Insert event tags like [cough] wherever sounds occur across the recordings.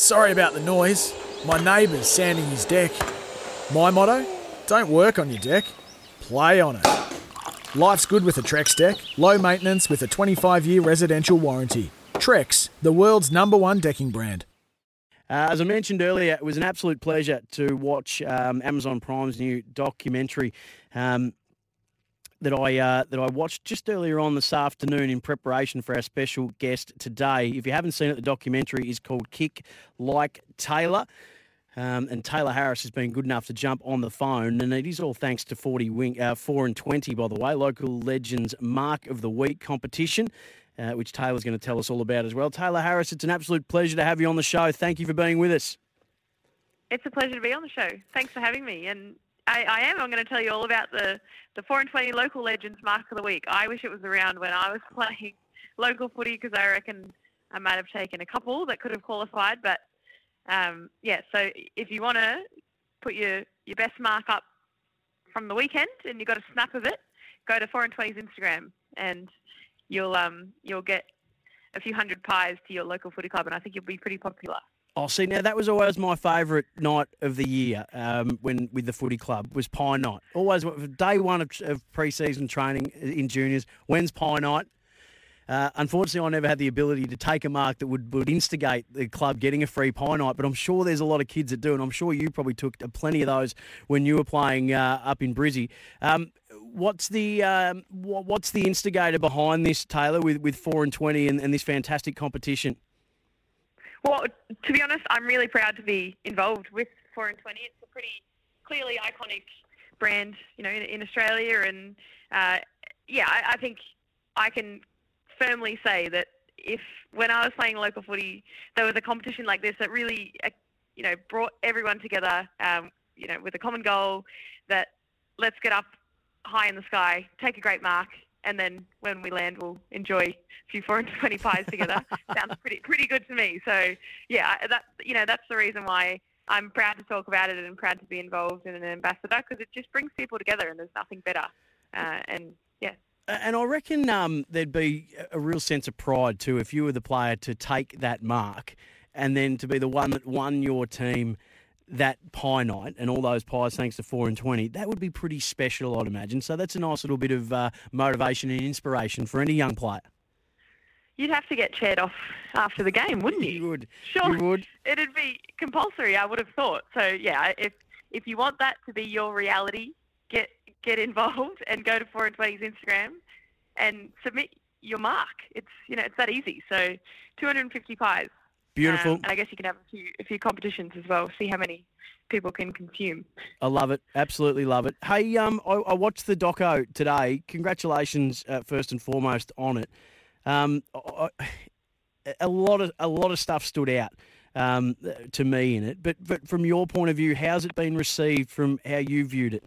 Sorry about the noise. My neighbour's sanding his deck. My motto don't work on your deck, play on it. Life's good with a Trex deck, low maintenance with a 25 year residential warranty. Trex, the world's number one decking brand. Uh, as I mentioned earlier, it was an absolute pleasure to watch um, Amazon Prime's new documentary um, that I uh, that I watched just earlier on this afternoon in preparation for our special guest today. If you haven't seen it, the documentary is called Kick Like Tayla. Um, and Tayla Harris has been good enough to jump on the phone, and it is all thanks to 40 wing, uh, 4 and 20, by the way, local legends mark of the week competition, uh, which Tayla's going to tell us all about as well. Tayla Harris, it's an absolute pleasure to have you on the show. Thank you for being with us. It's a pleasure to be on the show. Thanks for having me. And I, I am. I'm going to tell you all about the, the 4 and 20 local legends mark of the week. I wish it was around when I was [laughs] playing local footy because I reckon I might have taken a couple that could have qualified, but um, yeah, so if you want to put your, your best mark up from the weekend and you've got a snap of it, go to 4 and 20's Instagram and you'll um, you'll get a few hundred pies to your local footy club, and I think you'll be pretty popular. Oh, see, now that was always my favourite night of the year um, when with the footy club was pie night. Always day one of, of pre-season training in juniors. When's pie night? Uh, unfortunately, I never had the ability to take a mark that would, would instigate the club getting a free pie night, but I'm sure there's a lot of kids that do, and I'm sure you probably took plenty of those when you were playing uh, up in Brizzy. Um, what's the um, what's the instigator behind this, Tayla, with, with four and twenty and, and this fantastic competition? Well, to be honest, I'm really proud to be involved with four and twenty. It's a pretty clearly iconic brand, you know, in, in Australia, and uh, yeah, I, I think I can firmly say that if when I was playing local footy, there was a competition like this that really, uh, you know, brought everyone together, um, you know, with a common goal that let's get up high in the sky, take a great mark, and then when we land, we'll enjoy a few four and [laughs] twenty pies together. [laughs] Sounds pretty pretty good to me. So yeah, that you know that's the reason why I'm proud to talk about it and proud to be involved in an ambassador because it just brings people together, and there's nothing better. Uh, and yeah, and I reckon um, there'd be a real sense of pride too if you were the player to take that mark and then to be the one that won your team that pie night and all those pies thanks to 4 and 20 that would be pretty special i'd imagine. So that's a nice little bit of uh, motivation and inspiration for any young player. You'd have to get chaired off after the game wouldn't you? You would. Sure. You would. It'd be compulsory i would have thought. So yeah if if you want that to be your reality get get involved and go to 4 and 20's Instagram and submit your mark. It's you know it's that easy. So 250 pies. Beautiful. Um, and I guess you can have a few a few competitions as well. See how many people can consume. I love it. Absolutely love it. Hey, um, I, I watched the doco today. Congratulations, uh, first and foremost, on it. Um, I, a lot of a lot of stuff stood out um, to me in it. But, but from your point of view, how's it been received from how you viewed it?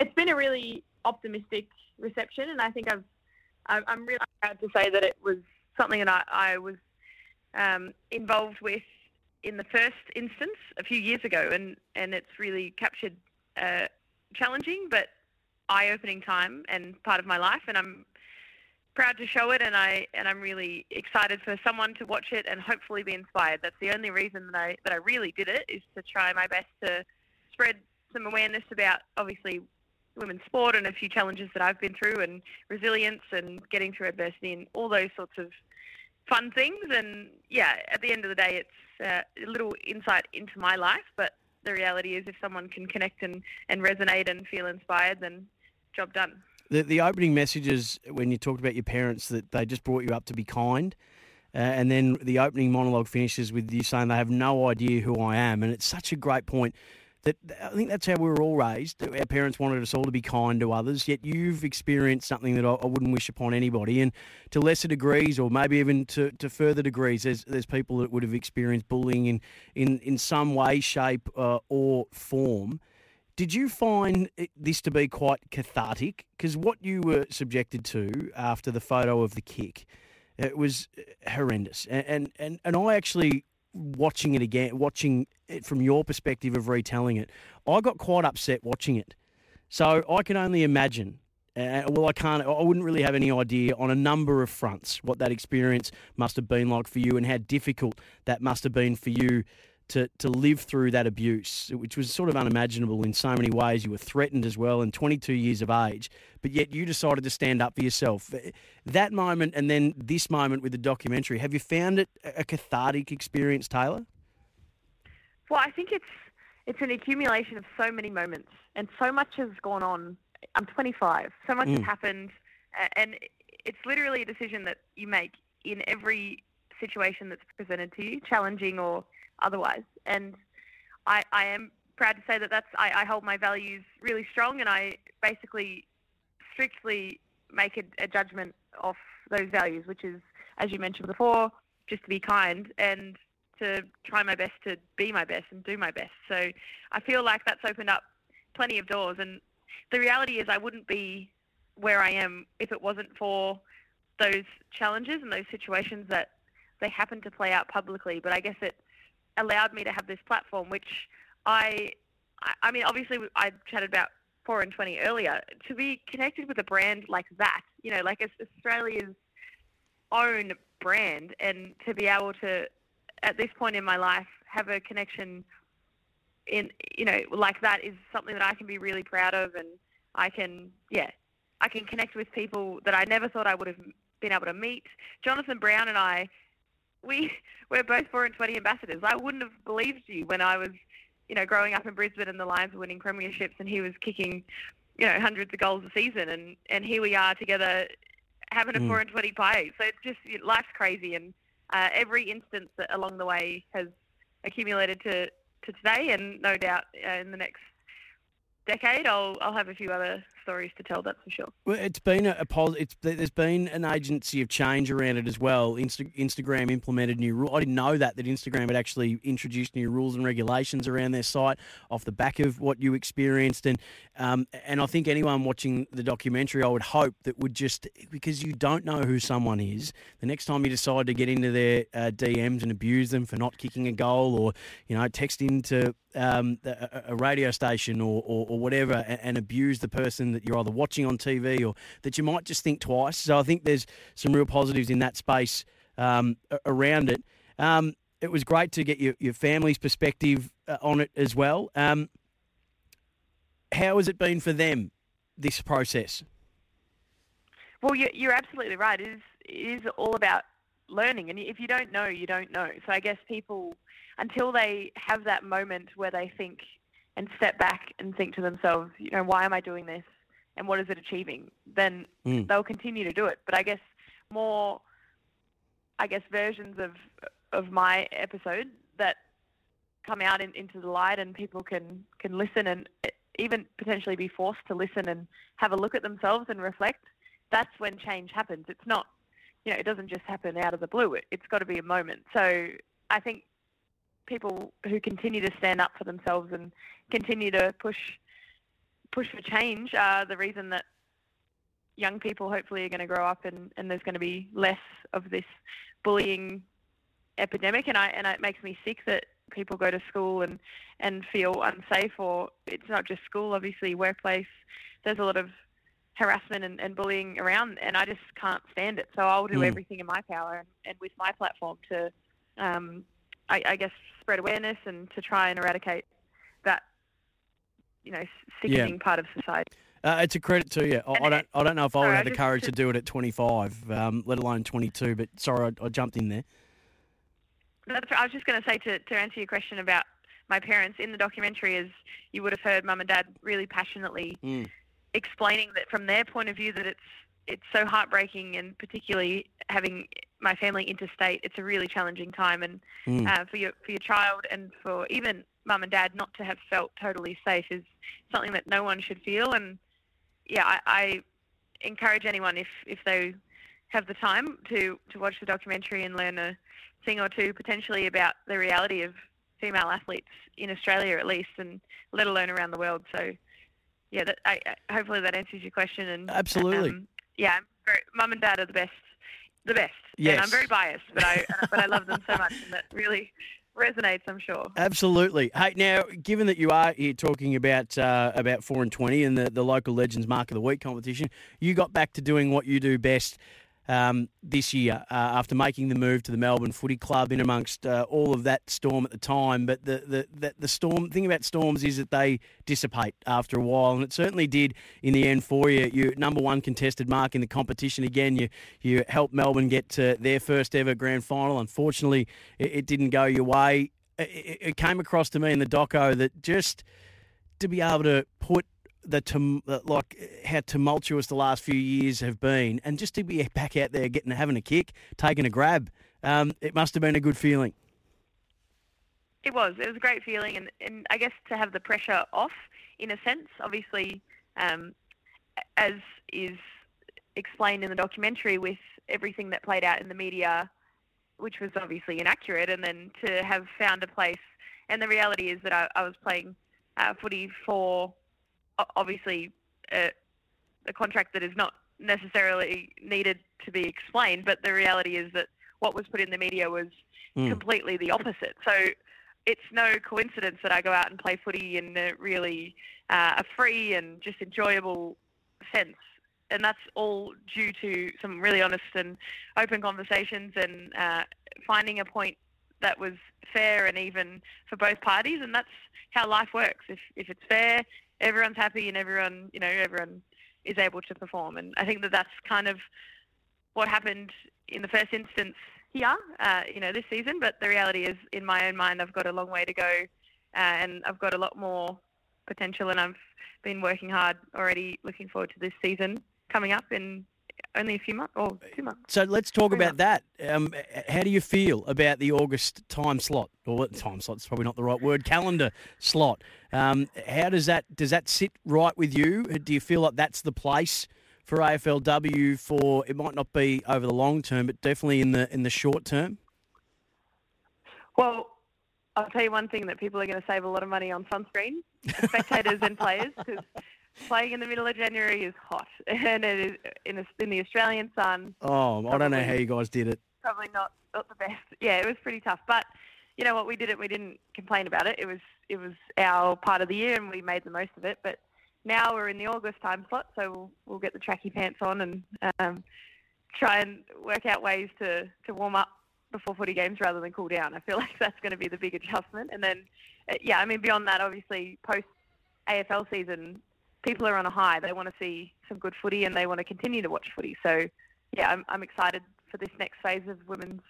it's been a really optimistic reception, and I think I've I'm really proud to say that it was something that I, I was um, involved with in the first instance a few years ago, and and it's really captured a challenging but eye-opening time and part of my life, and I'm proud to show it, and I and I'm really excited for someone to watch it and hopefully be inspired. That's the only reason that I that I really did it is to try my best to spread some awareness about obviously women's sport and a few challenges that I've been through and resilience and getting through adversity and all those sorts of fun things. And yeah, at the end of the day, it's uh, a little insight into my life. But the reality is, if someone can connect and, and resonate and feel inspired, then job done. The, the opening messages when you talked about your parents that they just brought you up to be kind. Uh, and then the opening monologue finishes with you saying they have no idea who I am. And it's such a great point that I think that's how we were all raised. Our parents wanted us all to be kind to others, yet you've experienced something that I, I wouldn't wish upon anybody. And to lesser degrees, or maybe even to, to further degrees, there's, there's people that would have experienced bullying in, in, in some way, shape, uh, or form. Did you find this to be quite cathartic? Because what you were subjected to after the photo of the kick, it was horrendous. And, and, and, and I actually watching it again, watching it from your perspective of retelling it, I got quite upset watching it. So I can only imagine. Uh, well, I can't. I wouldn't really have any idea on a number of fronts what that experience must have been like for you, and how difficult that must have been for you to, to live through that abuse, which was sort of unimaginable in so many ways. You were threatened as well, and 22 years of age, but yet you decided to stand up for yourself. That moment, and then this moment with the documentary, have you found it a cathartic experience, Tayla? Well, I think it's it's an accumulation of so many moments, and so much has gone on. I'm 25. So much mm. has happened, and it's literally a decision that you make in every situation that's presented to you, challenging or otherwise. And I, I am proud to say that that's I, I hold my values really strong, and I basically strictly make a, a judgment of those values, which is, as you mentioned before, just to be kind and to try my best to be my best and do my best. So I feel like that's opened up plenty of doors. And the reality is, I wouldn't be where I am if it wasn't for those challenges and those situations that they happen to play out publicly. But I guess it allowed me to have this platform, which I, I mean, obviously I chatted about four and twenty earlier. To be connected with a brand like that, you know, like Australia's own brand, and to be able to, at this point in my life, have a connection in, you know, like that is something that I can be really proud of, and I can, yeah, I can connect with people that I never thought I would have been able to meet. Jonathan Brown and I we [laughs] we're both four and twenty ambassadors. I wouldn't have believed you when I was, you know, growing up in Brisbane and the Lions were winning premierships and he was kicking, you know, hundreds of goals a season and and here we are together having a mm. four and twenty pie. So it's just life's crazy and uh, every instance along the way has accumulated to to today and no doubt uh, in the next decade I'll I'll have a few other stories to tell. That's for sure. Well, it's been a, a it's there's been an agency of change around it as well. Insta, Instagram implemented new rules. I didn't know that that Instagram had actually introduced new rules and regulations around their site off the back of what you experienced, and um, and I think anyone watching the documentary, I would hope that would just because you don't know who someone is, the next time you decide to get into their uh, DMs and abuse them for not kicking a goal, or you know text into um, a, a, radio station or, or, or whatever and, and, abuse the person that you're either watching on TV or that you might just think twice. So I think there's some real positives in that space um, around it. Um, it was great to get your, your family's perspective uh, on it as well. Um, how has it been for them, this process? Well, you're absolutely right. It is, it is all about learning. And if you don't know, you don't know. So I guess people until they have that moment where they think and step back and think to themselves, you know, why am I doing this and what is it achieving? Then mm. they'll continue to do it. But I guess more, I guess versions of of my episode that come out in, into the light and people can can listen and even potentially be forced to listen and have a look at themselves and reflect. That's when change happens. It's not, you know, it doesn't just happen out of the blue. It, it's got to be a moment. So I think people who continue to stand up for themselves and continue to push push for change are the reason that young people hopefully are going to grow up and, and there's going to be less of this bullying epidemic. And I and it makes me sick that people go to school and and feel unsafe or it's not just school obviously workplace. There's a lot of harassment and, and bullying around and I just can't stand it. So I'll do mm. everything in my power and, and with my platform to um, I, I, guess, spread awareness and to try and eradicate you know, sickening yeah. part of society. Uh, it's a credit to you. I, I, don't. I don't know if I would have the courage to, do it at 25, um, let alone 22. But sorry, I, I jumped in there. That's, I was just going to say to, to answer your question about my parents in the documentary, is you would have heard mum and dad really passionately mm. explaining that from their point of view that it's it's so heartbreaking, and particularly having my family interstate, it's a really challenging time, and Mm. uh, for your for your child and for even mum and dad not to have felt totally safe is something that no one should feel. And yeah, I, I encourage anyone if if they have the time to to watch the documentary and learn a thing or two potentially about the reality of female athletes in Australia at least, and let alone around the world. So yeah, that, I, I, hopefully that answers your question. And Absolutely. um, yeah, very, mum and dad are the best, the best. And I'm very biased, but I [laughs] but I love them so much, and that really resonates. I'm sure. Absolutely. Hey, now, given that you are here talking about uh, about four and twenty and the, the local Legends Mark of the Week competition, you got back to doing what you do best um, this year uh, after making the move to the Melbourne Footy Club in amongst uh, all of that storm at the time. But the, the, the, the storm thing about storms is that they dissipate after a while, and it certainly did in the end for you. You number one contested mark in the competition again. You you helped Melbourne get to their first ever grand final. Unfortunately, it, it didn't go your way. It, came across to me in the doco that just to be able to put the tum- like how tumultuous the last few years have been, and just to be back out there getting having a kick, taking a grab, um, it must have been a good feeling. It was. It was a great feeling, and, and I guess to have the pressure off, in a sense, obviously, um, as is explained in the documentary, with everything that played out in the media, which was obviously inaccurate, and then to have found a place. And the reality is that I, I was playing uh, footy for obviously a, a contract that is not necessarily needed to be explained, but the reality is that what was put in the media was Mm. completely the opposite. So it's no coincidence that I go out and play footy in a really uh, a free and just enjoyable sense. And that's all due to some really honest and open conversations and uh, finding a point that was fair and even for both parties. And that's how life works. If, if it's fair, everyone's happy and everyone, you know, everyone is able to perform. And I think that that's kind of what happened in the first instance here, uh, you know, this season. But the reality is, in my own mind, I've got a long way to go, uh, and I've got a lot more potential. And I've been working hard already, looking forward to this season coming up in only a few months or two months. So let's talk Very about that. Um, how do you feel about the August time slot? Or what- time slot's probably not the right word. Calendar slot. Um, how does that does that sit right with you? Do you feel like that's the place for AFLW for it might not be over the long term, but definitely in the in the short term? Well, I'll tell you one thing that people are going to save a lot of money on sunscreen, [laughs] spectators and players, because playing in the middle of January is hot, [laughs] and it is in, the in the Australian sun. Oh, I don't know how you guys did it. probably not not the best. [laughs] Yeah, it was pretty tough. But you know what? We did it. We didn't complain about it. It was it was our part of the year, and we made the most of it. But now we're in the August time slot, so we'll we'll get the tracky pants on and um, try and work out ways to to warm up before footy games rather than cool down. I feel [laughs] like that's going to be the big adjustment. And then, uh, yeah, I mean beyond that, obviously post AFL season, people are on a high. They want to see some good footy, and they want to continue to watch footy. So, yeah, I'm I'm excited for this next phase of women's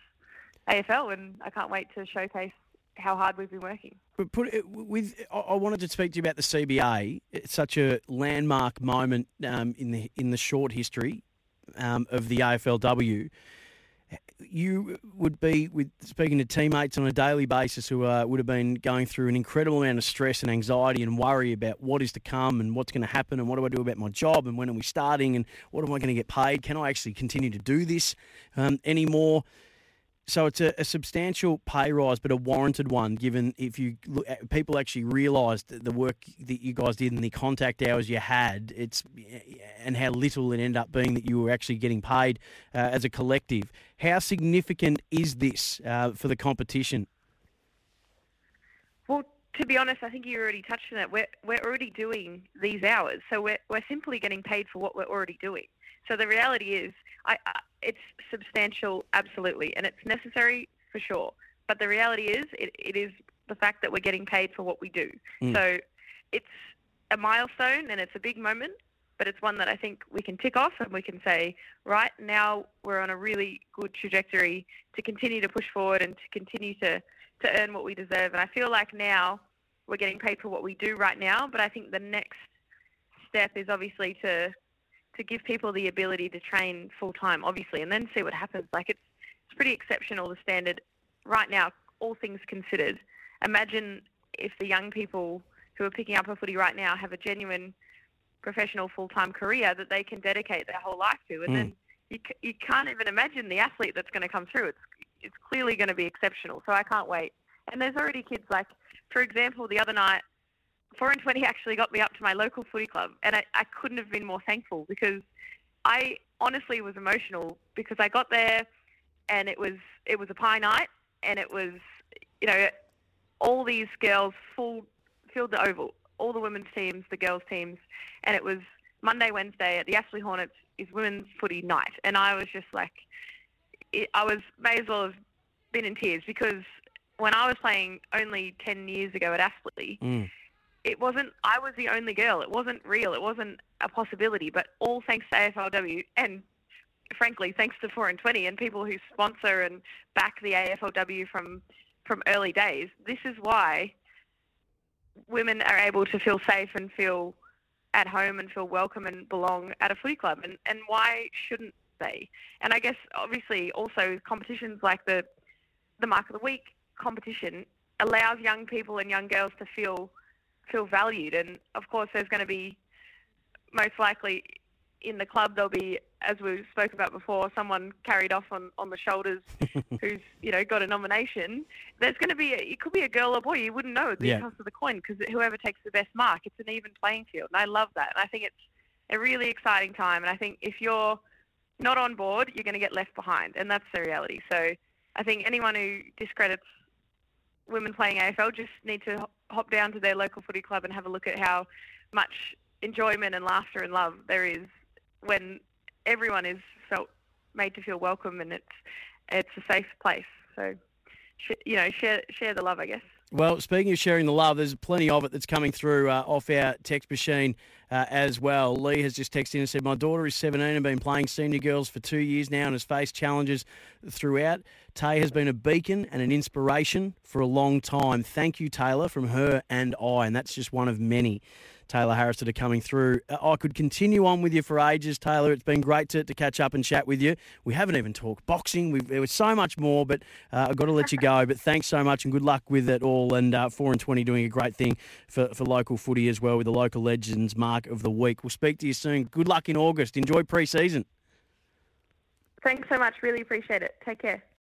AFL, and I can't wait to showcase how hard we've been working. But put it with. I wanted to speak to you about the CBA. It's such a landmark moment um, in the in the short history um, of the AFLW. You would be with speaking to teammates on a daily basis who uh, would have been going through an incredible amount of stress and anxiety and worry about what is to come and what's going to happen and what do I do about my job and when are we starting and what am I going to get paid? Can I actually continue to do this um, anymore? So it's a, a substantial pay rise, but a warranted one. Given if you look, people actually realised the work that you guys did and the contact hours you had, it's and how little it ended up being that you were actually getting paid uh, as a collective. How significant is this uh, for the competition? Well, to be honest, I think you already touched on it. We're we're already doing these hours, so we're we're simply getting paid for what we're already doing. So the reality is, I, I it's substantial, absolutely, and it's necessary for sure. But the reality is, it, it is the fact that we're getting paid for what we do. Mm. So it's a milestone and it's a big moment, but it's one that I think we can tick off and we can say, right now we're on a really good trajectory to continue to push forward and to continue to to earn what we deserve. And I feel like now we're getting paid for what we do right now, but I think the next step is obviously to to give people the ability to train full time, obviously, and then see what happens. Like it's it's pretty exceptional the standard right now. All things considered, imagine if the young people who are picking up a footy right now have a genuine professional full-time career that they can dedicate their whole life to, and Mm. then you c- you can't even imagine the athlete that's going to come through. It's it's clearly going to be exceptional. So I can't wait. And there's already kids like, for example, the other night, four and twenty actually got me up to my local footy club, and I, I couldn't have been more thankful because I honestly was emotional because I got there, and it was it was a pie night, and it was you know all these girls full filled the oval, all the women's teams, the girls teams, and it was Monday, Wednesday at the Aspley Hornets is women's footy night, and I was just like, it, I was may as well have been in tears because when I was playing only ten years ago at Aspley, Mm. it wasn't. I was the only girl. It wasn't real. It wasn't a possibility. But all thanks to AFLW and frankly, thanks to Four and Twenty and people who sponsor and back the AFLW from from early days. This is why women are able to feel safe and feel at home and feel welcome and belong at a footy club. And, and why shouldn't they? And I guess obviously also competitions like the the Mark of the Week competition allows young people and young girls to feel feel valued. And of course, there's going to be most likely in the club there'll be, as we spoke about before, someone carried off on, on the shoulders [laughs] who's you know got a nomination. There's going to be a, it could be a girl or boy. You wouldn't know the Yeah. toss of the coin because whoever takes the best mark, it's an even playing field. And I love that. And I think it's a really exciting time. And I think if you're not on board, you're going to get left behind, and that's the reality. So I think anyone who discredits women playing AFL just need to hop down to their local footy club and have a look at how much enjoyment and laughter and love there is when everyone is felt made to feel welcome and it's it's a safe place. So, you know, share share the love, I guess. Well, speaking of sharing the love, there's plenty of it that's coming through uh, off our text machine uh, as well. Lee has just texted in and said, My daughter is 17 and been playing senior girls for two years now and has faced challenges throughout. Tay has been a beacon and an inspiration for a long time. Thank you, Tayla, from her and I. And that's just one of many. Tayla Harris that are coming through. Uh, I could continue on with you for ages, Tayla. It's been great to, to catch up and chat with you. We haven't even talked boxing. We've, there was so much more, but uh, I've got to let you go. [laughs] But thanks so much and good luck with it all. And uh, 4 and 20 doing a great thing for, for local footy as well with the local legends mark of the week. We'll speak to you soon. Good luck in August. Enjoy pre season. Thanks so much. Really appreciate it. Take care.